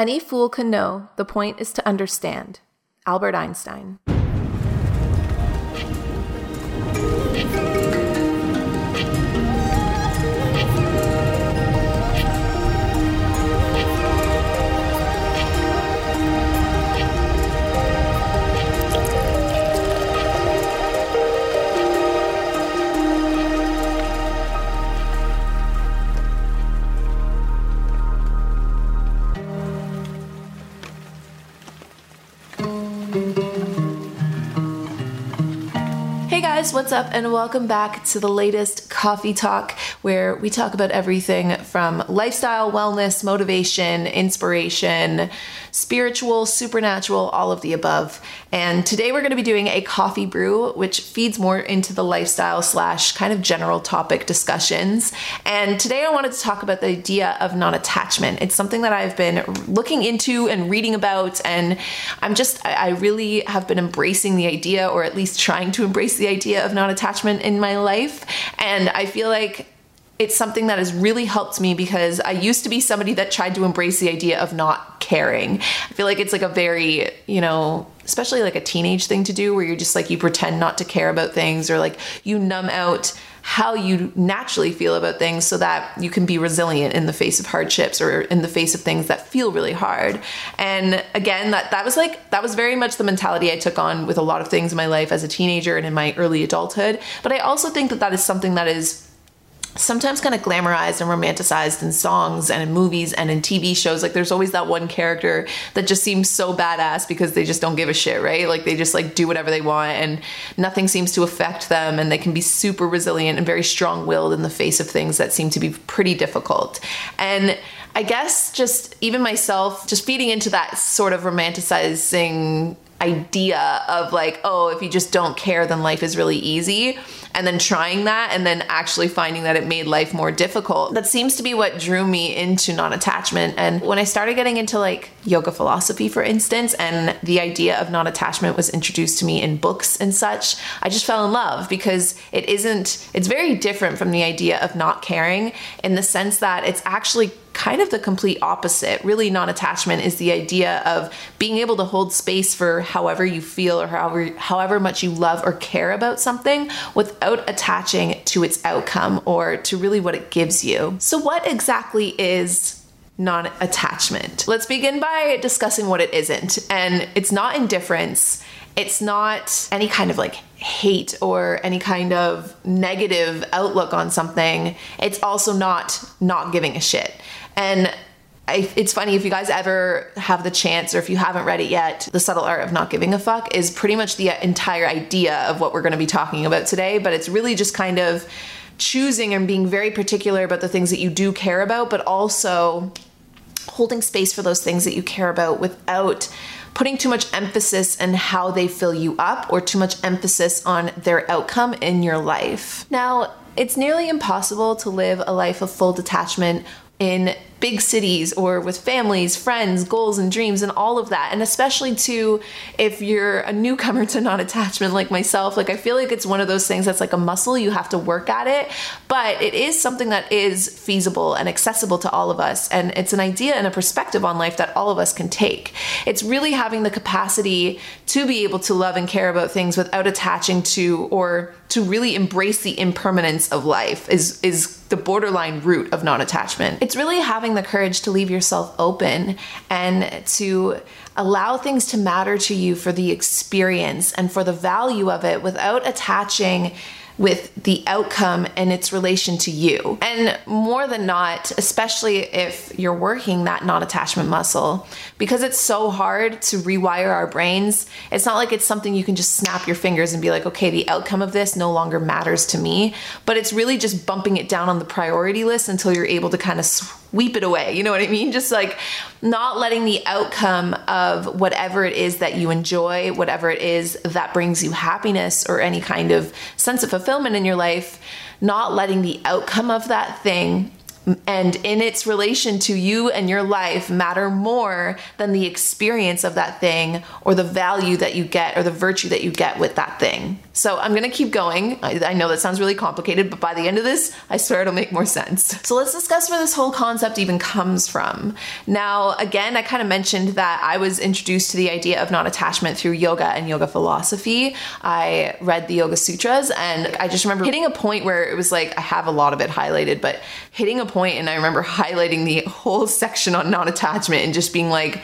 Any fool can know the point is to understand. Albert Einstein. What's up, and welcome back to the latest Coffee Talk, where we talk about everything from lifestyle, wellness, motivation, inspiration, spiritual, supernatural, all of the above. And today we're going to be doing a coffee brew, which feeds more into the lifestyle slash kind of general topic discussions. And today I wanted to talk about the idea of non attachment. It's something that I've been looking into and reading about, and I'm just, I really have been embracing the idea, or at least trying to embrace the idea of non attachment in my life. And I feel like it's something that has really helped me because I used to be somebody that tried to embrace the idea of not caring. I feel like it's like a very, you know, especially like a teenage thing to do where you're just like you pretend not to care about things or like you numb out how you naturally feel about things so that you can be resilient in the face of hardships or in the face of things that feel really hard. And again, that that was like that was very much the mentality I took on with a lot of things in my life as a teenager and in my early adulthood. But I also think that that is something that is sometimes kind of glamorized and romanticized in songs and in movies and in TV shows. Like there's always that one character that just seems so badass because they just don't give a shit, right? Like they just like do whatever they want and nothing seems to affect them and they can be super resilient and very strong-willed in the face of things that seem to be pretty difficult. And I guess just even myself just feeding into that sort of romanticizing idea of like, oh, if you just don't care, then life is really easy. And then trying that and then actually finding that it made life more difficult. That seems to be what drew me into non attachment. And when I started getting into like yoga philosophy, for instance, and the idea of non attachment was introduced to me in books and such, I just fell in love because it isn't, it's very different from the idea of not caring in the sense that it's actually kind of the complete opposite. Really, non attachment is the idea of being able to hold space for however you feel or however, however much you love or care about something without attaching to its outcome or to really what it gives you. So, what exactly is non attachment? Let's begin by discussing what it isn't. And it's not indifference. It's not any kind of like hate or any kind of negative outlook on something. It's also not not giving a shit. And I, it's funny if you guys ever have the chance or if you haven't read it yet, The Subtle Art of Not Giving a Fuck is pretty much the entire idea of what we're going to be talking about today, but it's really just kind of choosing and being very particular about the things that you do care about, but also holding space for those things that you care about without putting too much emphasis on how they fill you up or too much emphasis on their outcome in your life. Now, it's nearly impossible to live a life of full detachment in big cities or with families, friends, goals, and dreams, and all of that. And especially too, if you're a newcomer to non attachment like myself, like I feel like it's one of those things that's like a muscle, you have to work at it, but it is something that is feasible and accessible to all of us. And it's an idea and a perspective on life that all of us can take. It's really having the capacity to be able to love and care about things without attaching to or to really embrace the impermanence of life is is the borderline root of non-attachment. It's really having the courage to leave yourself open and to allow things to matter to you for the experience and for the value of it without attaching with the outcome and its relation to you. And more than not, especially if you're working that non attachment muscle, because it's so hard to rewire our brains, it's not like it's something you can just snap your fingers and be like, okay, the outcome of this no longer matters to me. But it's really just bumping it down on the priority list until you're able to kind of sweep it away. You know what I mean? Just like not letting the outcome of whatever it is that you enjoy, whatever it is that brings you happiness or any kind of sense of fulfillment in your life, not letting the outcome of that thing and in its relation to you and your life matter more than the experience of that thing or the value that you get or the virtue that you get with that thing. So I'm gonna keep going. I, I know that sounds really complicated, but by the end of this, I swear it'll make more sense. So let's discuss where this whole concept even comes from. Now, again, I kind of mentioned that I was introduced to the idea of non attachment through yoga and yoga philosophy. I read the Yoga Sutras and I just remember hitting a point where it was like, I have a lot of it highlighted, but hitting a point and I remember highlighting the whole section on non attachment and just being like,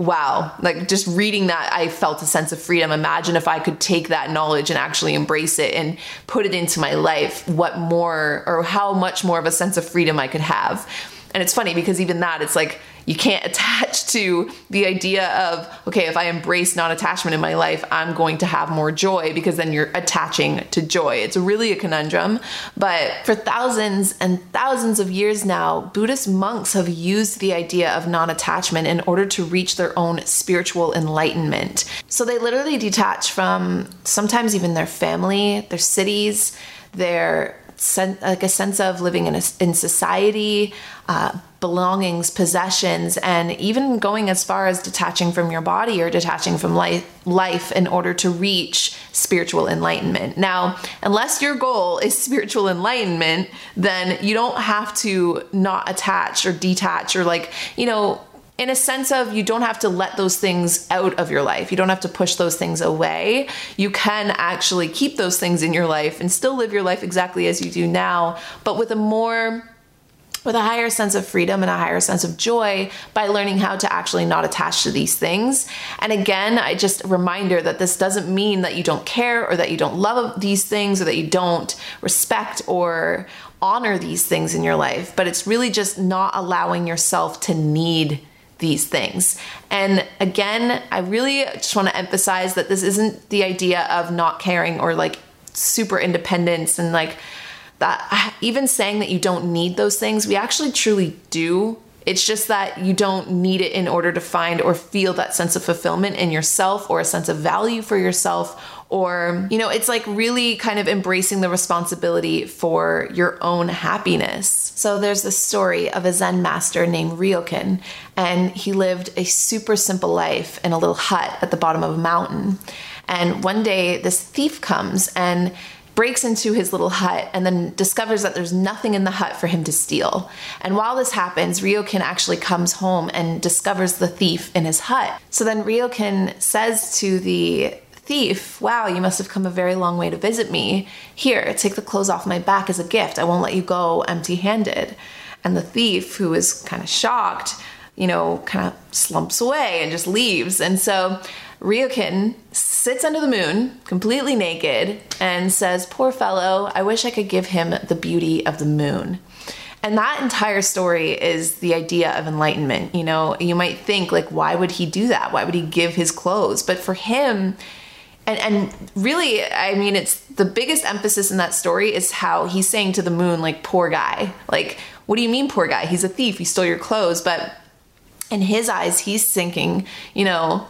wow. Like just reading that i felt a sense of freedom. Imagine if i could take that knowledge and actually embrace it and put it into my life what more or how much more of a sense of freedom i could have. And it's funny because even that it's like you can't attach to the idea of, okay, if I embrace non attachment in my life, I'm going to have more joy because then you're attaching to joy. It's really a conundrum. But for thousands and thousands of years now, Buddhist monks have used the idea of non attachment in order to reach their own spiritual enlightenment. So they literally detach from sometimes even their family, their cities, their sen- like a sense of living in a, in society, uh, belongings, possessions, and even going as far as detaching from your body or detaching from life, life in order to reach spiritual enlightenment. Now, unless your goal is spiritual enlightenment, then you don't have to not attach or detach or like, you know, in a sense of you don't have to let those things out of your life. You don't have to push those things away. You can actually keep those things in your life and still live your life exactly as you do now, but with a more with a higher sense of freedom and a higher sense of joy by learning how to actually not attach to these things. And again, I just a reminder that this doesn't mean that you don't care or that you don't love these things or that you don't respect or honor these things in your life, but it's really just not allowing yourself to need these things. And again, I really just want to emphasize that this isn't the idea of not caring or like super independence and like that even saying that you don't need those things, we actually truly do. It's just that you don't need it in order to find or feel that sense of fulfillment in yourself or a sense of value for yourself or you know it's like really kind of embracing the responsibility for your own happiness so there's this story of a zen master named ryokan and he lived a super simple life in a little hut at the bottom of a mountain and one day this thief comes and breaks into his little hut and then discovers that there's nothing in the hut for him to steal. And while this happens, Ryokan actually comes home and discovers the thief in his hut. So then Ryokan says to the thief, Wow, you must have come a very long way to visit me. Here, take the clothes off my back as a gift. I won't let you go empty handed. And the thief, who is kind of shocked, you know, kind of slumps away and just leaves. And so Ryokan sits under the moon, completely naked, and says, Poor fellow, I wish I could give him the beauty of the moon. And that entire story is the idea of enlightenment. You know, you might think, like, why would he do that? Why would he give his clothes? But for him, and and really i mean it's the biggest emphasis in that story is how he's saying to the moon like poor guy. Like what do you mean poor guy? He's a thief. He stole your clothes. But in his eyes he's thinking you know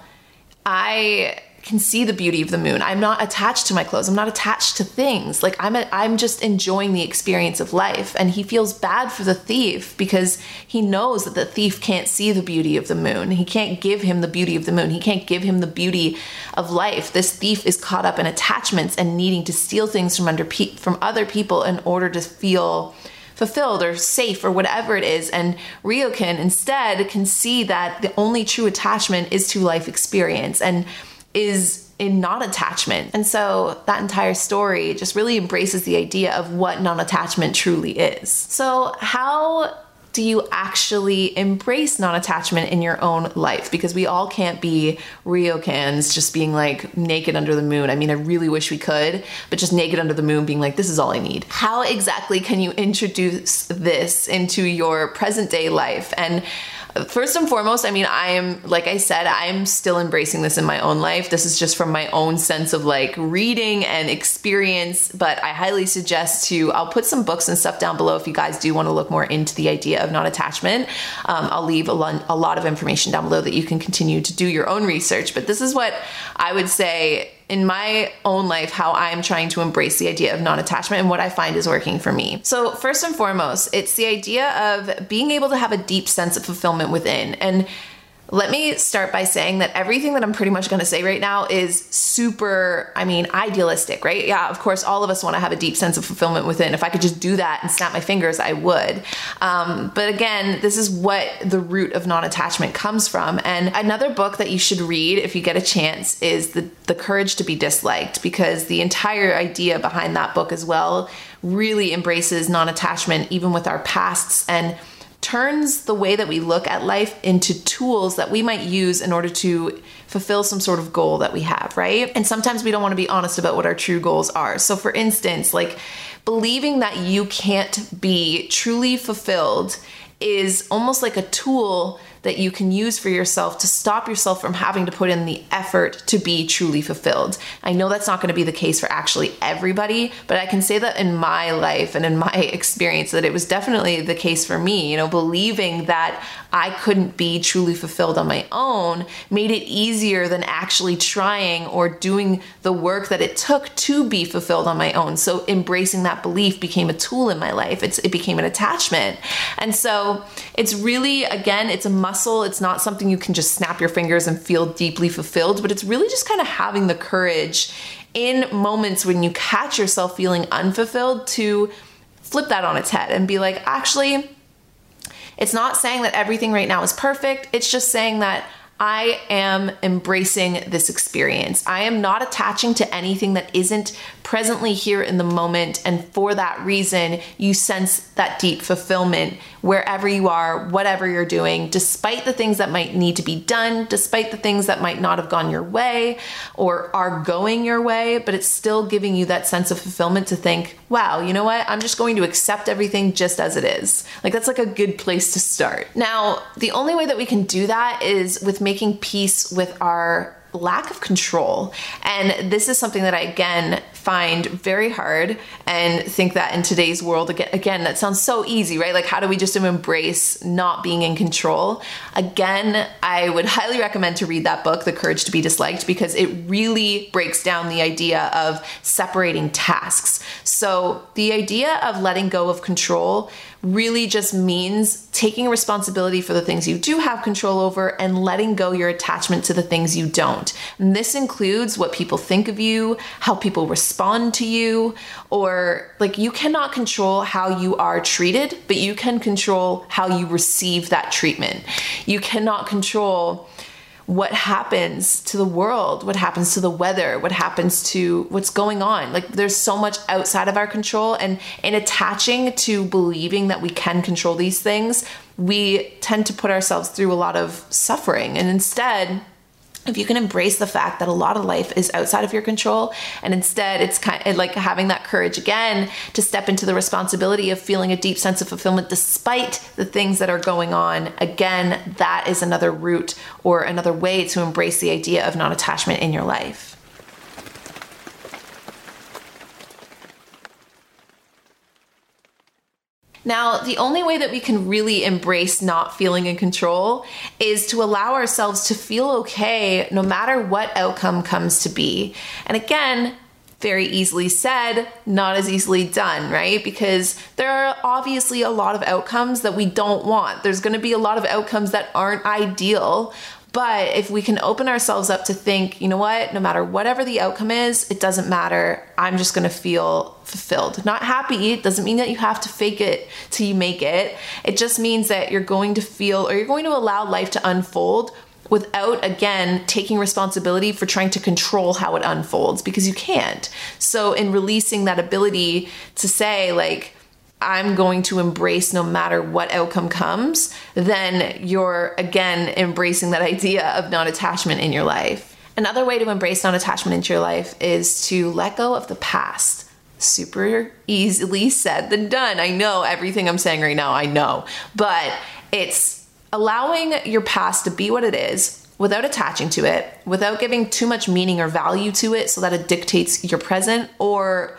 i can see the beauty of the moon. I'm not attached to my clothes. I'm not attached to things. Like I'm a, I'm just enjoying the experience of life. And he feels bad for the thief because he knows that the thief can't see the beauty of the moon. He can't give him the beauty of the moon. He can't give him the beauty of life. This thief is caught up in attachments and needing to steal things from under pe- from other people in order to feel fulfilled or safe or whatever it is. And Ryokan instead can see that the only true attachment is to life experience and is in non attachment. And so that entire story just really embraces the idea of what non attachment truly is. So, how do you actually embrace non attachment in your own life? Because we all can't be Ryokans just being like naked under the moon. I mean, I really wish we could, but just naked under the moon being like, this is all I need. How exactly can you introduce this into your present day life? And First and foremost, I mean, I am, like I said, I'm still embracing this in my own life. This is just from my own sense of like reading and experience, but I highly suggest to, I'll put some books and stuff down below if you guys do want to look more into the idea of non attachment. Um, I'll leave a, lo- a lot of information down below that you can continue to do your own research. But this is what I would say in my own life how I'm trying to embrace the idea of non attachment and what I find is working for me. So, first and foremost, it's the idea of being able to have a deep sense of fulfillment within. And Let me start by saying that everything that I'm pretty much going to say right now is super, I mean, idealistic, right? Yeah, of course, all of us want to have a deep sense of fulfillment within. If I could just do that and snap my fingers, I would. Um, but again, this is what the root of non attachment comes from. And another book that you should read if you get a chance is The, the Courage to Be Disliked, because the entire idea behind that book as well really embraces non attachment, even with our pasts and turns the way that we look at life into tools that we might use in order to fulfill some sort of goal that we have, right? And sometimes we don't want to be honest about what our true goals are. So, for instance, like believing that you can't be truly fulfilled is almost like a tool that you can use for yourself to stop yourself from having to put in the effort to be truly fulfilled. I know that's not going to be the case for actually everybody, but I can say that in my life and in my experience that it was definitely the case for me, you know, believing that I couldn't be truly fulfilled on my own made it easier than actually trying or doing the work that it took to be fulfilled on my own. So embracing that belief became a tool in my life. It's, it became an attachment. And so it's really, again, it's a muscle. It's not something you can just snap your fingers and feel deeply fulfilled, but it's really just kind of having the courage in moments when you catch yourself feeling unfulfilled to flip that on its head and be like, actually, it's not saying that everything right now is perfect. It's just saying that I am embracing this experience. I am not attaching to anything that isn't presently here in the moment. And for that reason, you sense that deep fulfillment wherever you are, whatever you're doing, despite the things that might need to be done, despite the things that might not have gone your way or are going your way, but it's still giving you that sense of fulfillment to think, wow, you know what? I'm just going to accept everything just as it is. Like that's like a good place to start. Now, the only way that we can do that is with making peace with our lack of control. And this is something that I again find very hard and think that in today's world again that sounds so easy, right? Like how do we just embrace not being in control? Again, I would highly recommend to read that book, The Courage to be Disliked, because it really breaks down the idea of separating tasks. So, the idea of letting go of control really just means taking responsibility for the things you do have control over and letting go your attachment to the things you don't. And this includes what people think of you, how people respond to you, or like you cannot control how you are treated, but you can control how you receive that treatment. You cannot control what happens to the world, what happens to the weather, what happens to what's going on. Like there's so much outside of our control and in attaching to believing that we can control these things, we tend to put ourselves through a lot of suffering and instead if you can embrace the fact that a lot of life is outside of your control and instead it's kind of like having that courage again to step into the responsibility of feeling a deep sense of fulfillment despite the things that are going on again that is another route or another way to embrace the idea of non-attachment in your life Now, the only way that we can really embrace not feeling in control is to allow ourselves to feel okay no matter what outcome comes to be. And again, very easily said, not as easily done, right? Because there are obviously a lot of outcomes that we don't want. There's to be a lot of outcomes that aren't ideal, but if we can open ourselves up to think, you know what, no matter whatever the outcome is, it doesn't matter. I'm just going to feel fulfilled. Not happy it doesn't mean that you have to fake it till you make it. It just means that you're going to feel or you're going to allow life to unfold without again taking responsibility for trying to control how it unfolds because you can't. So in releasing that ability to say like I'm going to embrace no matter what outcome comes, then you're again embracing that idea of non attachment in your life. Another way to embrace non attachment into your life is to let go of the past. Super easily said than done. I know everything I'm saying right now, I know. But it's allowing your past to be what it is without attaching to it, without giving too much meaning or value to it so that it dictates your present or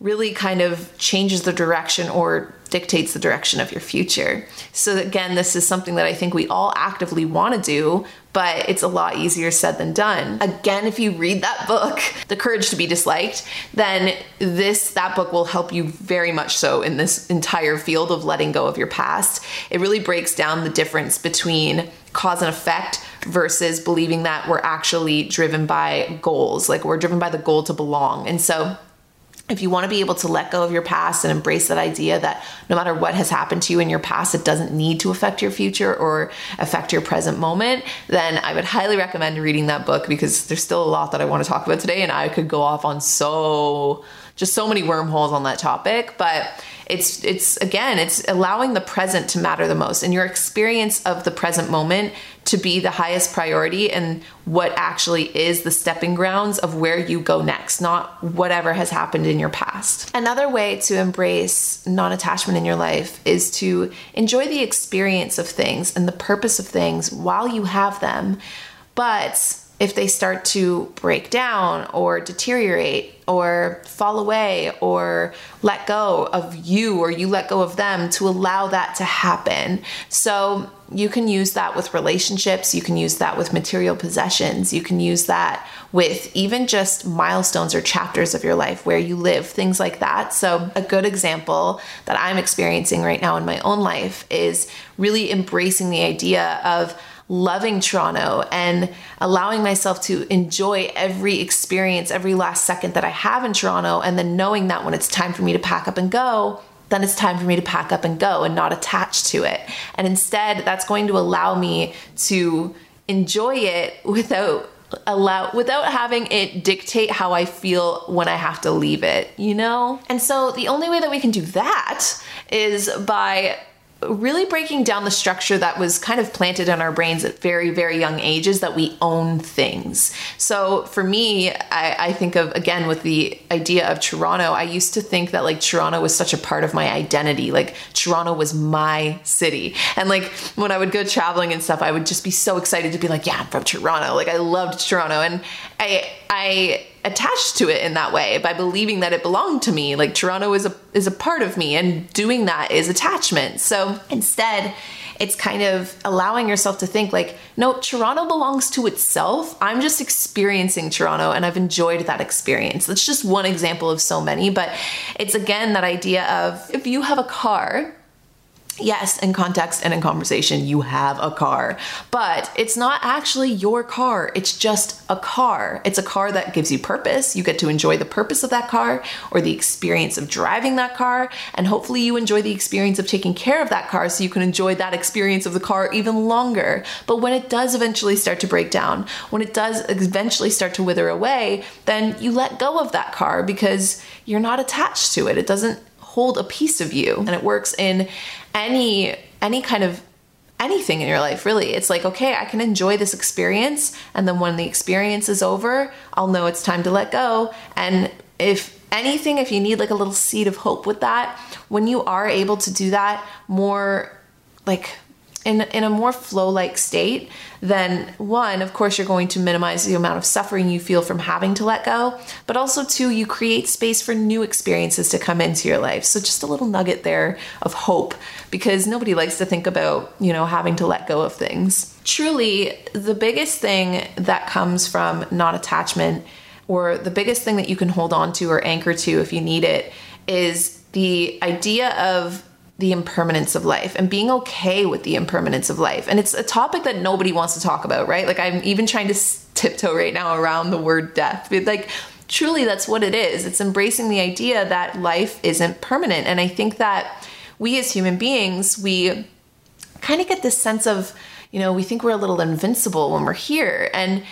really kind of changes the direction or dictates the direction of your future. So, again, this is something that I think we all actively want to do, but it's a lot easier said than done. Again, if you read that book, The Courage to be Disliked, then this that book will help you very much so in this entire field of letting go of your past. It really breaks down the difference between cause and effect versus believing that we're actually driven by goals, like we're driven by the goal to belong. And so if you want to be able to let go of your past and embrace that idea that no matter what has happened to you in your past, it doesn't need to affect your future or affect your present moment, then I would highly recommend reading that book because there's still a lot that I want to talk about today and I could go off on so just so many wormholes on that topic, but it's it's again it's allowing the present to matter the most and your experience of the present moment to be the highest priority and what actually is the stepping grounds of where you go next not whatever has happened in your past. Another way to embrace non-attachment in your life is to enjoy the experience of things and the purpose of things while you have them but if they start to break down or deteriorate or fall away or let go of you or you let go of them to allow that to happen. So you can use that with relationships, you can use that with material possessions, you can use that with even just milestones or chapters of your life where you live, things like that. So, a good example that I'm experiencing right now in my own life is really embracing the idea of loving Toronto and allowing myself to enjoy every experience, every last second that I have in Toronto, and then knowing that when it's time for me to pack up and go, then it's time for me to pack up and go and not attach to it. And instead, that's going to allow me to enjoy it without allow without having it dictate how I feel when I have to leave it, you know? And so the only way that we can do that is by really breaking down the structure that was kind of planted in our brains at very, very young ages that we own things. So for me, I, I, think of again with the idea of Toronto, I used to think that like Toronto was such a part of my identity. Like Toronto was my city. And like when I would go traveling and stuff, I would just be so excited to be like, yeah, I'm from Toronto. Like I loved Toronto. And I, I, attached to it in that way by believing that it belonged to me. Like toronto is a is a part of me and doing that is attachment. So instead it's kind of allowing yourself to think like no toronto belongs to itself. I'm just experiencing toronto and i've enjoyed that experience. That's just one example of so many but it's again that idea of if you have a car yes, in context and in conversation, you have a car, but it's not actually your car. It's just a car. It's a car that gives you purpose. You get to enjoy the purpose of that car or the experience of driving that car. And hopefully, you enjoy the experience of taking care of that car so you can enjoy that experience of the car even longer. But when it does eventually start to break down, when it does eventually start to wither away, then you let go of that car because you're not attached to it. It doesn't hold a piece of you. And it works in any any kind of anything in your life really. It's like okay i can enjoy this experience. And then when the experience is over i'll know it's time to let go. And if anything if you need like a little seed of hope with that when you are able to do that more like in, in a more flow like state, then one, of course, you're going to minimize the amount of suffering you feel from having to let go, but also two, you create space for new experiences to come into your life. So just a little nugget there of hope because nobody likes to think about, you know, having to let go of things. Truly, the biggest thing that comes from not attachment or the biggest thing that you can hold on to or anchor to if you need it is the idea of the impermanence of life and being okay with the impermanence of life. And it's a topic that nobody wants to talk about, right? Like I'm even trying to tiptoe right now around the word death. Like truly that's what it is. It's embracing the idea that life isn't permanent. And I think that we as human beings, we kind of get this sense of, you know, we think we're a little invincible when we're here. And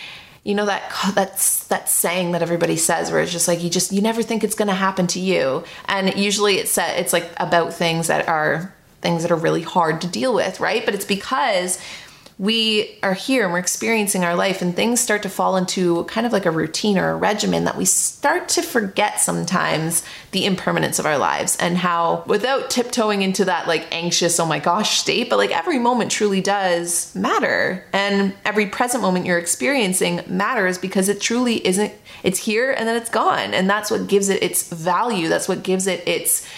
you know that that's that saying that everybody says where it's just like you just you never think it's going to happen to you. And usually it's it's like about things that are things that are really hard to deal with right? But it's because we are here and we're experiencing our life and things start to fall into kind of like a routine or a regimen that we start to forget sometimes the impermanence of our lives and how without tiptoeing into that like anxious oh my gosh state but like every moment truly does matter. And every present moment you're experiencing matters because it truly isn't it's here and then it's gone. And that's what gives it its value. That's what gives it its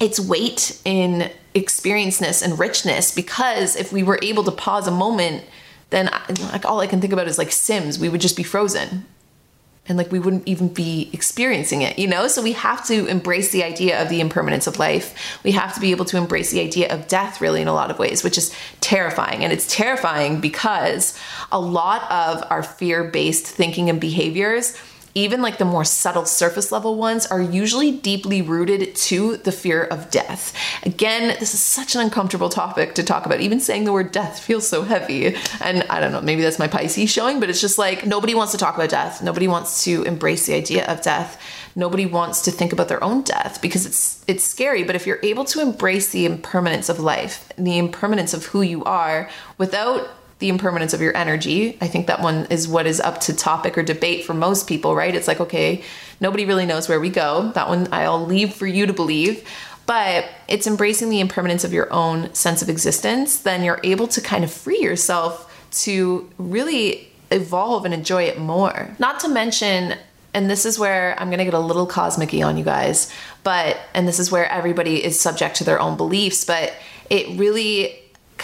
its weight in experienceness and richness because if we were able to pause a moment then I, like all I can think about is like Sims. We would just be frozen and like we wouldn't even be experiencing it, you know? So we have to embrace the idea of the impermanence of life. We have to be able to embrace the idea of death, really, in a lot of ways, which is terrifying. And it's terrifying because a lot of our fear based thinking and behaviors even like the more subtle surface level ones are usually deeply rooted to the fear of death. Again, this is such an uncomfortable topic to talk about. Even saying the word death feels so heavy. And I don't know, maybe that's my Pisces showing, but it's just like nobody wants to talk about death. Nobody wants to embrace the idea of death. Nobody wants to think about their own death because it's it's scary, but if you're able to embrace the impermanence of life, the impermanence of who you are without the impermanence of your energy. I think that one is what is up to topic or debate for most people, right? It's like, okay, nobody really knows where we go. That one I'll leave for you to believe. But it's embracing the impermanence of your own sense of existence, then you're able to kind of free yourself to really evolve and enjoy it more. Not to mention, and this is where I'm gonna get a little cosmic on you guys, but, and this is where everybody is subject to their own beliefs, but it really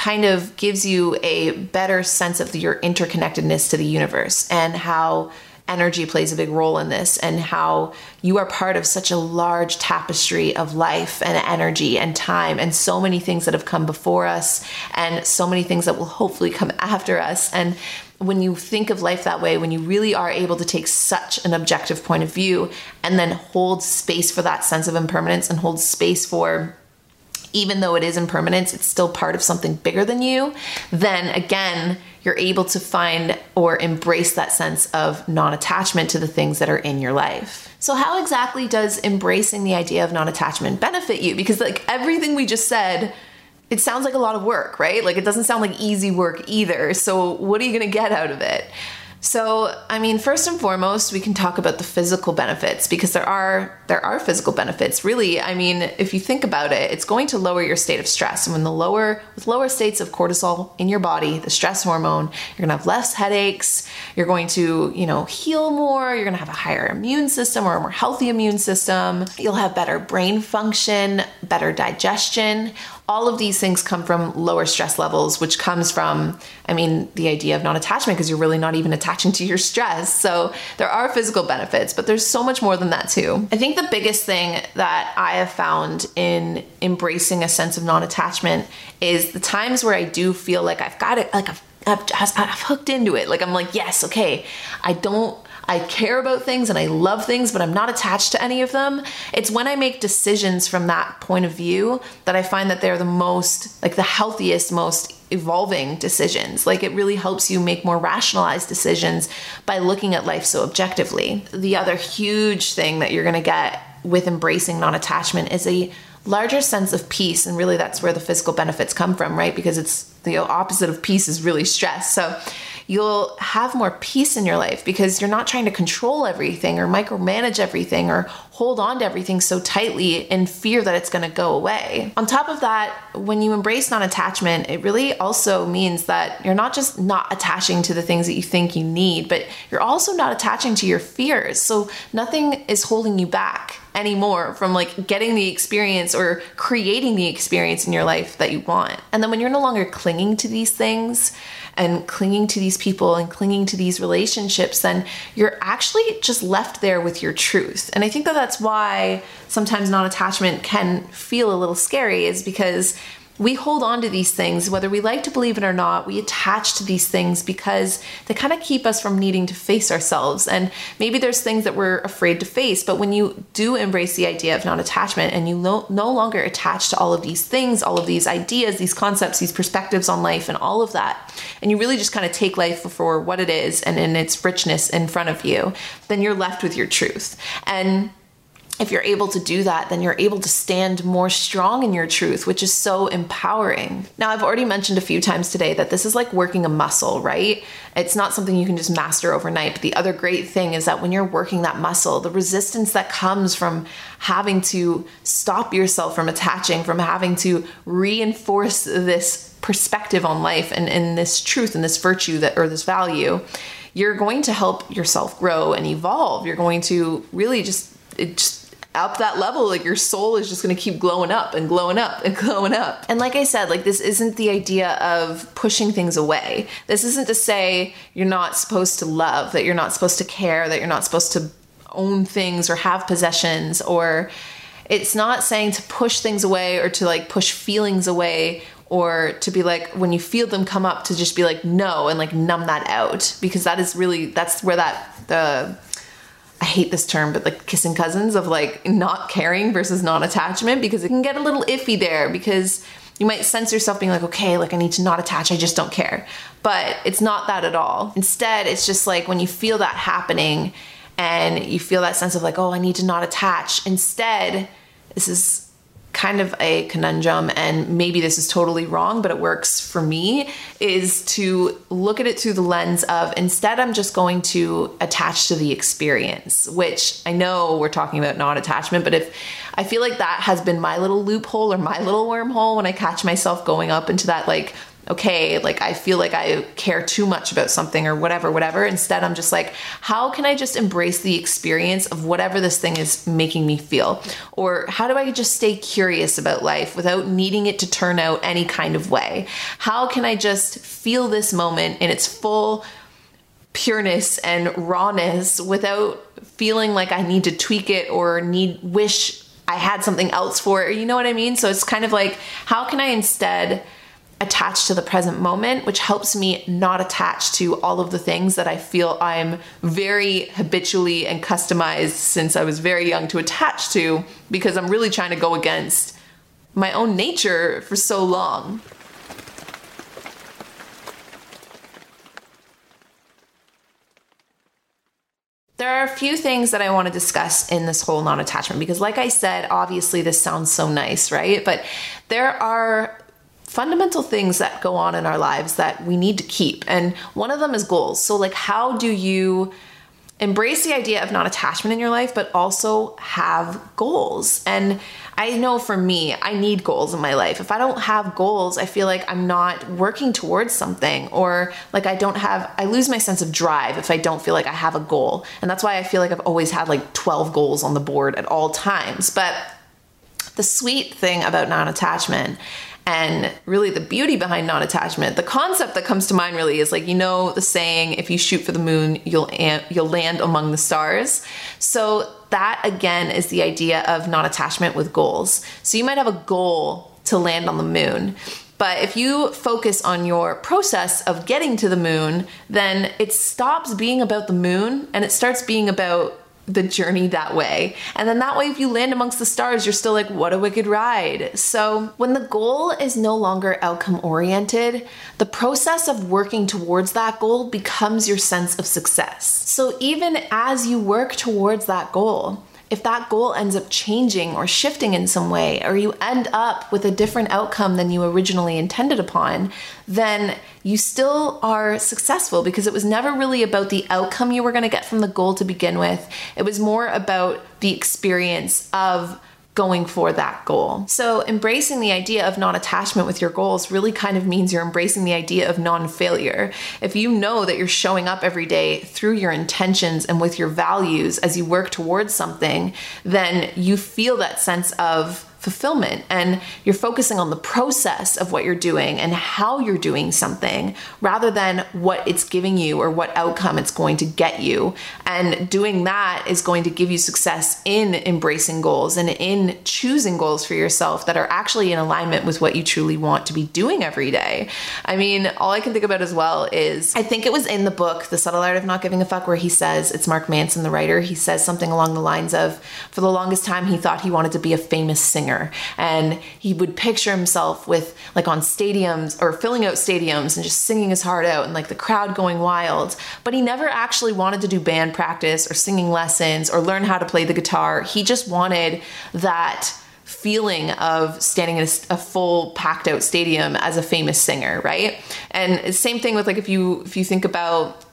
kind of gives you a better sense of your interconnectedness to the universe and how energy plays a big role in this and how you are part of such a large tapestry of life and energy and time and so many things that have come before us and so many things that will hopefully come after us. And when you think of life that way when you really are able to take such an objective point of view and then hold space for that sense of impermanence and hold space for even though it is impermanence, it's still part of something bigger than you, then again, you're able to find or embrace that sense of non attachment to the things that are in your life. So, how exactly does embracing the idea of non attachment benefit you? Because, like everything we just said, it sounds like a lot of work, right? Like it doesn't sound like easy work either. So, what are you gonna get out of it? So, I mean, first and foremost, we can talk about the physical benefits because there are there are physical benefits. Really, I mean, if you think about it, it's going to lower your state of stress. And when the lower with lower states of cortisol in your body, the stress hormone, you're going to have less headaches, you're going to, you know, heal more, you're going to have a higher immune system or a more healthy immune system. You'll have better brain function, better digestion all of these things come from lower stress levels, which comes from, I mean, the idea of non attachment because you're really not even attaching to your stress. So there are physical benefits, but there's so much more than that too. I think the biggest thing that I have found in embracing a sense of non attachment is the times where I do feel like I've got it, like I've, I've, I've hooked into it. Like I'm like, yes, okay, I don't I care about things and I love things, but I'm not attached to any of them. It's when I make decisions from that point of view that I find that they're the most, like the healthiest, most evolving decisions. Like it really helps you make more rationalized decisions by looking at life so objectively. The other huge thing that you're going to get with embracing non attachment is a larger sense of peace. And really, that's where the physical benefits come from, right? Because it's the opposite of peace is really stress. So you'll have more peace in your life because you're not trying to control everything or micromanage everything or hold on to everything so tightly in fear that it's going to go away. On top of that, when you embrace non attachment, it really also means that you're not just not attaching to the things that you think you need, but you're also not attaching to your fears. So nothing is holding you back anymore from like getting the experience or creating the experience in your life that you want. And then when you're no longer clinging to these things, and clinging to these people and clinging to these relationships, then you're actually just left there with your truth. And I think that that's why sometimes non attachment can feel a little scary, is because we hold on to these things, whether we like to believe it or not, we attach to these things because they kind of keep us from needing to face ourselves. And maybe there's things that we're afraid to face, but when you do embrace the idea of non attachment and you no, no longer attach to all of these things, all of these ideas, these concepts, these perspectives on life, and all of that, and you really just kind of take life for what it is and in its richness in front of you, then you're left with your truth. And if you're able to do that, then you're able to stand more strong in your truth, which is so empowering. Now, I've already mentioned a few times today that this is like working a muscle, right? It's not something you can just master overnight. But the other great thing is that when you're working that muscle, the resistance that comes from having to stop yourself from attaching, from having to reinforce this perspective on life and, and this truth and this virtue that or this value, you're going to help yourself grow and evolve. You're going to really just it just up that level, like your soul is just gonna keep glowing up and glowing up and glowing up. And like I said, like this isn't the idea of pushing things away. This isn't to say you're not supposed to love, that you're not supposed to care, that you're not supposed to own things or have possessions or it's not saying to push things away or to like push feelings away or to be like when you feel them come up to just be like no and like numb that out because that is really that's where that the I hate this term, but like kissing cousins of like not caring versus non attachment because it can get a little iffy there because you might sense yourself being like, okay, like I need to not attach, I just don't care. But it's not that at all. Instead, it's just like when you feel that happening and you feel that sense of like, oh, I need to not attach. Instead, this is kind of a conundrum and maybe this is totally wrong but it works for me is to look at it through the lens of instead I'm just going to attach to the experience which I know we're talking about non-attachment but if I feel like that has been my little loophole or my little wormhole when I catch myself going up into that like okay, like I feel like I care too much about something or whatever, whatever. Instead, I'm just like, how can I just embrace the experience of whatever this thing is making me feel? Or how do I just stay curious about life without needing it to turn out any kind of way? How can I just feel this moment in its full pureness and rawness without feeling like I need to tweak it or need wish I had something else for it? You know what I mean? So it's kind of like, how can I instead attached to the present moment, which helps me not attach to all of the things that I feel I'm very habitually and customized since I was very young to attach to because I'm really trying to go against my own nature for so long. There are a few things that I want to discuss in this whole non attachment because, like I said, obviously this sounds so nice, right? But there are fundamental things that go on in our lives that we need to keep. And one of them is goals. So, like, how do you embrace the idea of non attachment in your life, but also have goals? And I know for me, I need goals in my life. If I don't have goals, I feel like I'm not working towards something, or like I don't have, I lose my sense of drive if I don't feel like I have a goal. And that's why I feel like I've always had like 12 goals on the board at all times. But the sweet thing about non attachment and really the beauty behind non-attachment the concept that comes to mind really is like you know the saying if you shoot for the moon you'll you'll land among the stars. So that again is the idea of non-attachment with goals. So you might have a goal to land on the moon but if you focus on your process of getting to the moon, then it stops being about the moon and it starts being about the journey that way. And then that way, if you land amongst the stars, you're still like, what a wicked ride. So, when the goal is no longer outcome oriented, the process of working towards that goal becomes your sense of success. So, even as you work towards that goal, if that goal ends up changing or shifting in some way, or you end up with a different outcome than you originally intended upon, then you still are successful because it was never really about the outcome you were going to get from the goal to begin with. It was more about the experience of going for that goal. So, embracing the idea of non attachment with your goals really kind of means you're embracing the idea of non failure. If you know that you're showing up every day through your intentions and with your values as you work towards something, then you feel that sense of fulfillment and you're focusing on the process of what you're doing and how you're doing something rather than what it's giving you or what outcome it's going to get you. And doing that is going to give you success in embracing goals and in choosing goals for yourself that are actually in alignment with what you truly want to be doing every day. I mean, all I can think about as well is I think it was in the book, The Subtle Art of Not Giving a Fuck, where he says, it's Mark Manson, the writer, he says something along the lines of, for the longest time, he thought he wanted to be a famous singer singer. And he would picture himself with like on stadiums or filling out stadiums and just singing his heart out and like the crowd going wild. But he never actually wanted to do band practice or singing lessons or learn how to play the guitar. He just wanted that feeling of standing in a, a, full packed out stadium as a famous singer right and same thing with like if you if you think about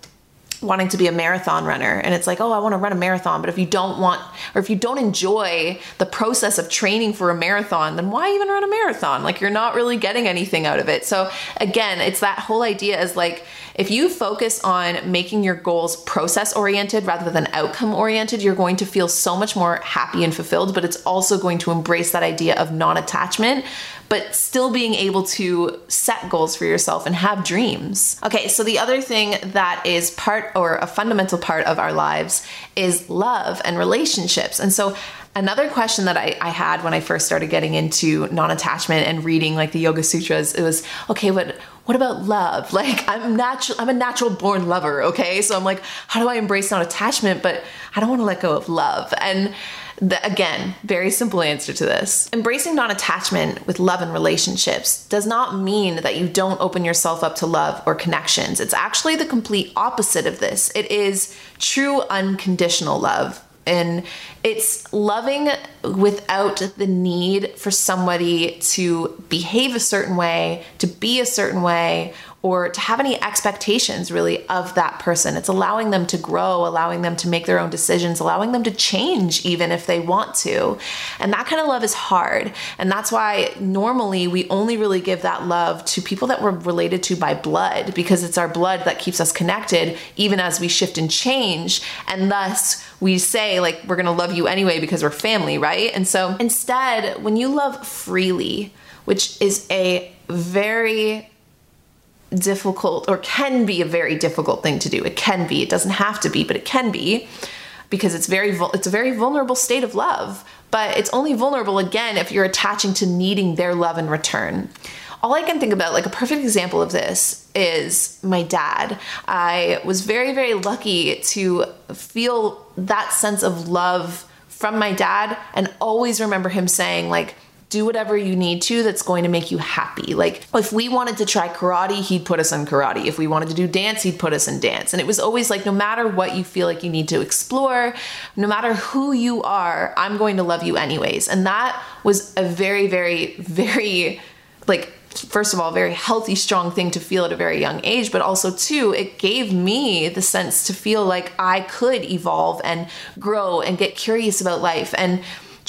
wanting to be a marathon runner. And it's like oh i want to run a marathon but if you don't want or if you don't enjoy the process of training for a marathon then why even run a marathon? Like you're not really getting anything out of it. So again it's that whole idea is like if you focus on making your goals process oriented rather than outcome oriented you're going to feel so much more happy and fulfilled but it's also going to embrace that idea of non-attachment but still being able to set goals for yourself and have dreams. Okay, so the other thing that is part or a fundamental part of our lives is love and relationships. And so Another question that I, I, had when I first started getting into non-attachment and reading like the Yoga Sutras, it was okay, but what about love? Like I'm natural, I'm a natural born lover. Okay, so I'm like, how do I embrace non-attachment, but I don't want to let go of love? And the, again, very simple answer to this. Embracing non attachment with love and relationships does not mean that you don't open yourself up to love or connections. It's actually the complete opposite of this. It is true unconditional love. And it's loving without the need for somebody to behave a certain way, to be a certain way, or to have any expectations really of that person. It's allowing them to grow, allowing them to make their own decisions, allowing them to change even if they want to. And that kind of love is hard. And that's why normally we only really give that love to people that we're related to by blood because it's our blood that keeps us connected even as we shift and change. And thus, we say like we're to love you anyway because we're family, right? And so instead, when you love freely, which is a very difficult or can be a very difficult thing to do. It can be. It doesn't have to be, but it can be because it's very it's a very vulnerable state of love. But it's only vulnerable again if you're attaching to needing their love in return. All I can think about, like a perfect example of this, is my dad. I was very, very lucky to feel that sense of love from my dad and always remember him saying, like, do whatever you need to that's going to make you happy. Like if we wanted to try karate, he'd put us in karate. If we wanted to do dance, he'd put us in dance. And it was always like no matter what you feel like you need to explore, no matter who you are, I'm going to love you anyways. And that was a very very very like first of all, very healthy, strong thing to feel at a very young age, but also, too, it gave me the sense to feel like I could evolve and grow and get curious about life. And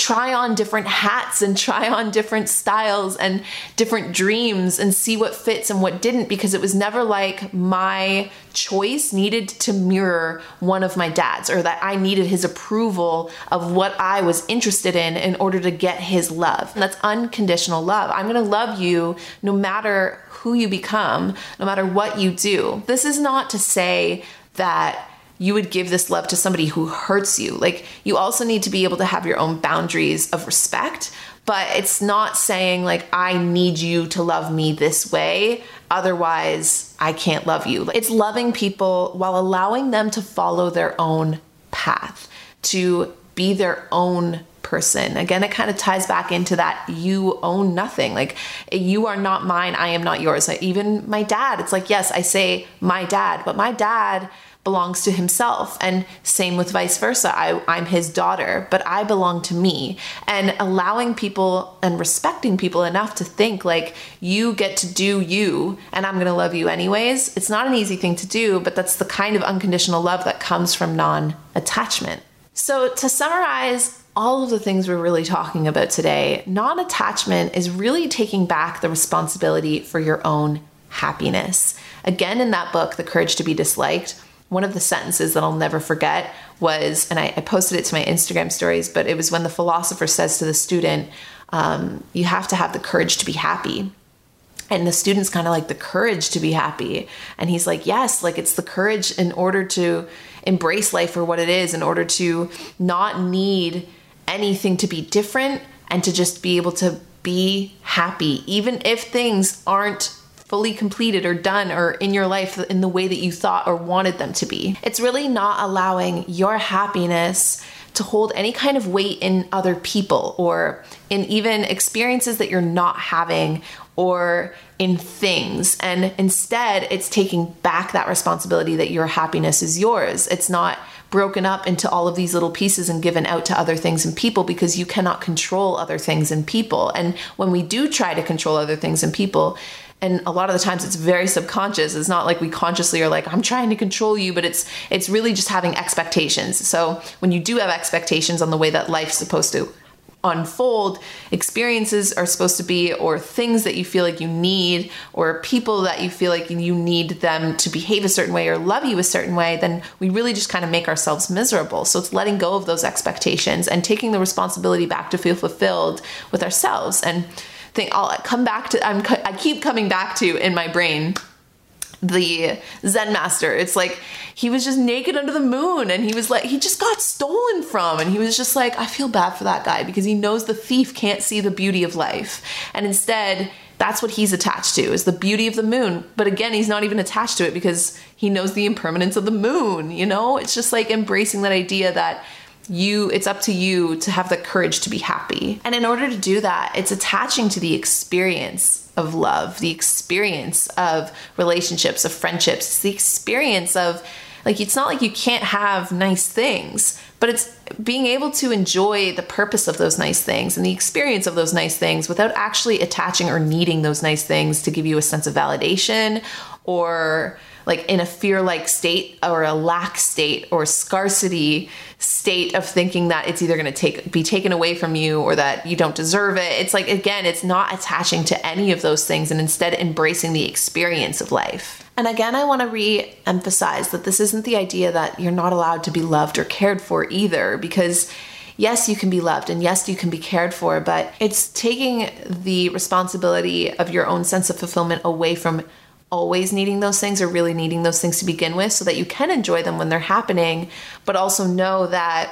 try on different hats and try on different styles and different dreams and see what fits and what didn't because it was never like my choice needed to mirror one of my dad's or that I needed his approval of what I was interested in in order to get his love. And that's unconditional love. I'm going to love you no matter who you become, no matter what you do. This is not to say that you would give this love to somebody who hurts you. Like, you also need to be able to have your own boundaries of respect, but it's not saying, like, I need you to love me this way. Otherwise, I can't love you. It's loving people while allowing them to follow their own path, to be their own person. Again, it kind of ties back into that you own nothing. Like, you are not mine, I am not yours. Even my dad, it's like, yes, I say my dad, but my dad belongs to himself and same with vice versa. I, i'm his daughter but i belong to me. And allowing people and respecting people enough to think like you get to do you and i'm going to love you anyways it's not an easy thing to do but that's the kind of unconditional love that comes from non-attachment. So to summarize all of the things we're really talking about today, non attachment is really taking back the responsibility for your own happiness. Again, in that book, The Courage to Be Disliked, one of the sentences that I'll never forget was, and I, I, posted it to my Instagram stories, but it was when the philosopher says to the student, um, You have to have the courage to be happy. And the student's kind of like, The courage to be happy. And he's like, Yes, like it's the courage in order to embrace life for what it is, in order to not need anything to be different and to just be able to be happy, even if things aren't fully completed or done or in your life in the way that you thought or wanted them to be. It's really not allowing your happiness to hold any kind of weight in other people or in even experiences that you're not having or in things. And instead, it's taking back that responsibility that your happiness is yours. It's not broken up into all of these little pieces and given out to other things and people because you cannot control other things and people. And when we do try to control other things and people, and a lot of the times it's very subconscious. It's not like we consciously are like i'm trying to control you but it's it's really just having expectations. So when you do have expectations on the way that life's supposed to unfold experiences are supposed to be or things that you feel like you need or people that you feel like you need them to behave a certain way or love you a certain way then we really just kind of make ourselves miserable. So it's letting go of those expectations and taking the responsibility back to feel fulfilled with ourselves. And think I'll come back to I'm I keep coming back to in my brain the Zen master. It's like he was just naked under the moon and he was like he just got stolen from and he was just like I feel bad for that guy because he knows the thief can't see the beauty of life. And instead that's what he's attached to is the beauty of the moon. But again, he's not even attached to it because he knows the impermanence of the moon, you know? It's just like embracing that idea that you it's up to you to have the courage to be happy. And in order to do that, it's attaching to the experience of love, the experience of relationships, of friendships, the experience of like it's not like you can't have nice things, but it's being able to enjoy the purpose of those nice things and the experience of those nice things without actually attaching or needing those nice things to give you a sense of validation or like in a fear like state or a lack state or scarcity state of thinking that it's either going to take be taken away from you or that you don't deserve it. It's like again it's not attaching to any of those things and instead embracing the experience of life. And again i want to re-emphasize that this isn't the idea that you're not allowed to be loved or cared for either because yes, you can be loved and yes, you can be cared for, but it's taking the responsibility of your own sense of fulfillment away from always needing those things or really needing those things to begin with so that you can enjoy them when they're happening, but also know that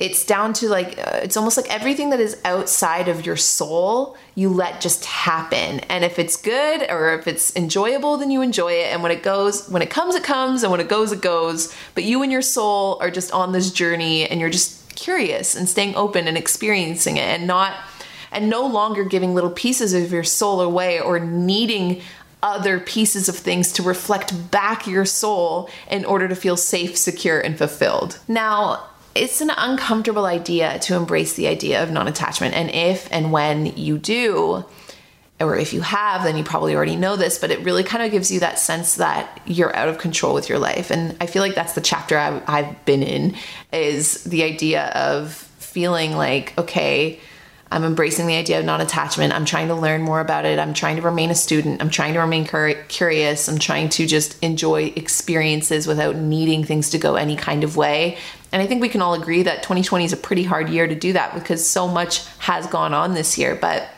it's down to like uh, it's almost like everything that is outside of your soul you let just happen. And if it's good or if it's enjoyable then you enjoy it. And when it goes when it comes it comes. And when it goes it goes. But you and your soul are just on this journey and you're just curious and staying open and experiencing it and not and no longer giving little pieces of your soul away or needing other pieces of things to reflect back your soul in order to feel safe, secure, and fulfilled. Now, it's an uncomfortable idea to embrace the idea of non attachment. And if and when you do, or if you have, then you probably already know this, but it really kind of gives you that sense that you're out of control with your life. And I feel like that's the chapter I've, I've been in is the idea of feeling like, okay, I'm embracing the idea of non attachment. I'm trying to learn more about it. I'm trying to remain a student. I'm trying to remain cur- curious. I'm trying to just enjoy experiences without needing things to go any kind of way. And I think we can all agree that 2020 is a pretty hard year to do that because so much has gone on this year. But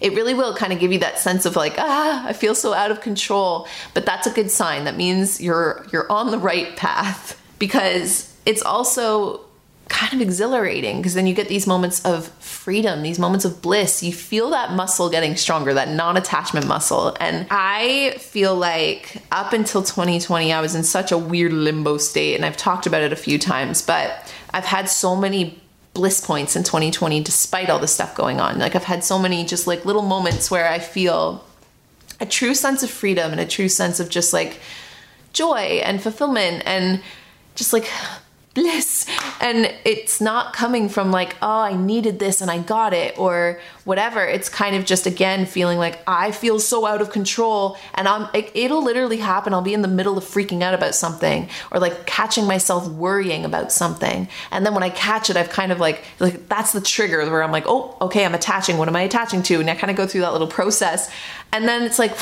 it really will kind of give you that sense of like ah i feel so out of control but that's a good sign that means you're you're on the right path because it's also kind of exhilarating because then you get these moments of freedom, these moments of bliss. You feel that muscle getting stronger, that non attachment muscle. And I feel like up until 2020, I was in such a weird limbo state, and I've talked about it a few times, but I've had so many bliss points in 2020 despite all the stuff going on. Like I've had so many just like little moments where I feel a true sense of freedom and a true sense of just like joy and fulfillment and just like bliss and it's not coming from like oh i needed this and i got it or whatever. It's kind of just again feeling like i feel so out of control and i'm it, it'll literally happen. I'll be in the middle of freaking out about something or like catching myself worrying about something. And then when i catch it i've kind of like like that's the trigger where i'm like oh okay i'm attaching. What am i attaching to? And i kind of go through that little process. And then it's like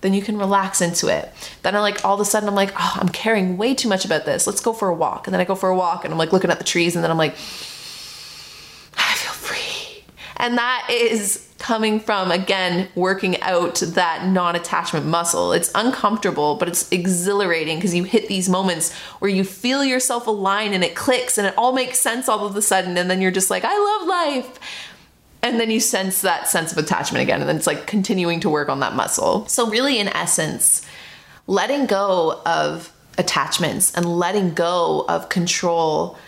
then you can relax into it. Then I like all of a sudden I'm like, oh, I'm caring way too much about this. Let's go for a walk. And then I go for a walk and I'm like looking at the trees and then I'm like, ah, I feel free. And that is coming from again working out that non-attachment muscle. It's uncomfortable, but it's exhilarating because you hit these moments where you feel yourself align and it clicks and it all makes sense all of a sudden and then you're just like, I love life and then you sense that sense of attachment again and then it's like continuing to work on that muscle. So really in essence letting go of attachments and letting go of control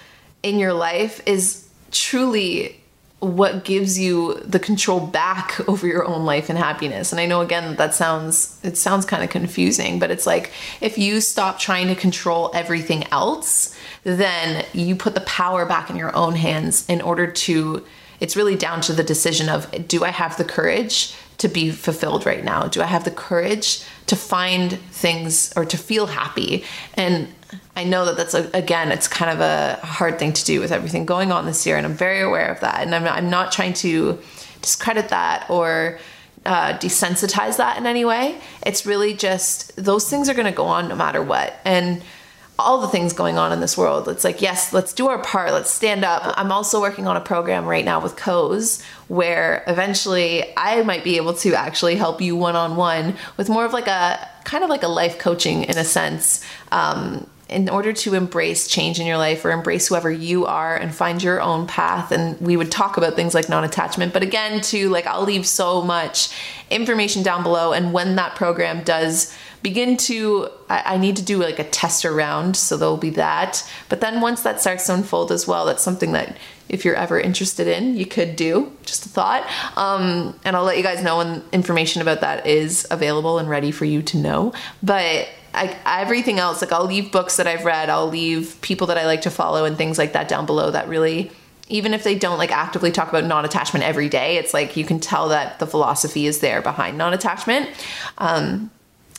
in your life is truly what gives you the control back over your own life and happiness. And i know again that sounds it sounds kind of confusing but it's like if you stop trying to control everything else then you put the power back in your own hands in order to it's really down to the decision of do I have the courage to be fulfilled right now? Do I have the courage to find things or to feel happy? And I know that that's a, again, it's kind of a hard thing to do with everything going on this year, and I'm very aware of that. And I'm, I'm not trying to discredit that or uh, desensitize that in any way. It's really just those things are going to go on no matter what. And all the things going on in this world. It's like, yes, let's do our part. Let's stand up. I'm also working on a program right now with Co's where eventually I might be able to actually help you one on one with more of like a kind of like a life coaching in a sense. Um, in order to embrace change in your life or embrace whoever you are and find your own path and we would talk about things like non-attachment but again too like i'll leave so much information down below and when that program does begin to I, I, need to do like a test around. so there'll be that. But then once that starts to unfold as well that's something that if you're ever interested in you could do. Just a thought. Um, and i'll let you guys know when information about that is available and ready for you to know. But I, everything else like i'll leave books that i've read. I'll leave people that i like to follow and things like that down below that really even if they don't like actively talk about non-attachment every day it's like you can tell that the philosophy is there behind non-attachment. Um,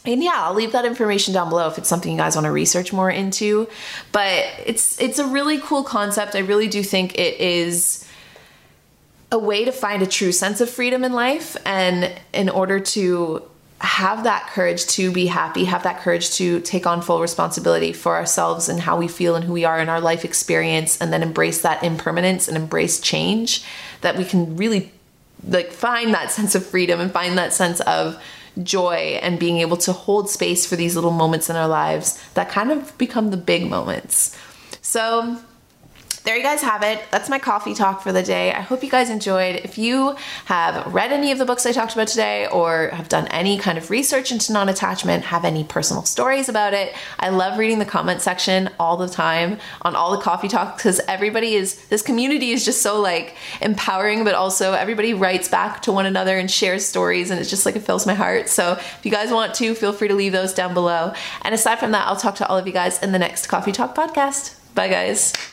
and yeah i'll leave that information down below if it's something you guys want to research more into. But it's it's a really cool concept. I really do think it is a way to find a true sense of freedom in life. And in order to have that courage to be happy have that courage to take on full responsibility for ourselves and how we feel and who we are in our life experience and then embrace that impermanence and embrace change that we can really like find that sense of freedom and find that sense of joy and being able to hold space for these little moments in our lives that kind of become the big moments. So, there you guys have it. That's my coffee talk for the day. I hope you guys enjoyed. If you have read any of the books I talked about today or have done any kind of research into non attachment, have any personal stories about it, I love reading the comment section all the time on all the coffee talks because everybody is, this community is just so like empowering, but also everybody writes back to one another and shares stories and it's just like it fills my heart. So if you guys want to, feel free to leave those down below. And aside from that, I'll talk to all of you guys in the next Coffee Talk podcast. Bye, guys.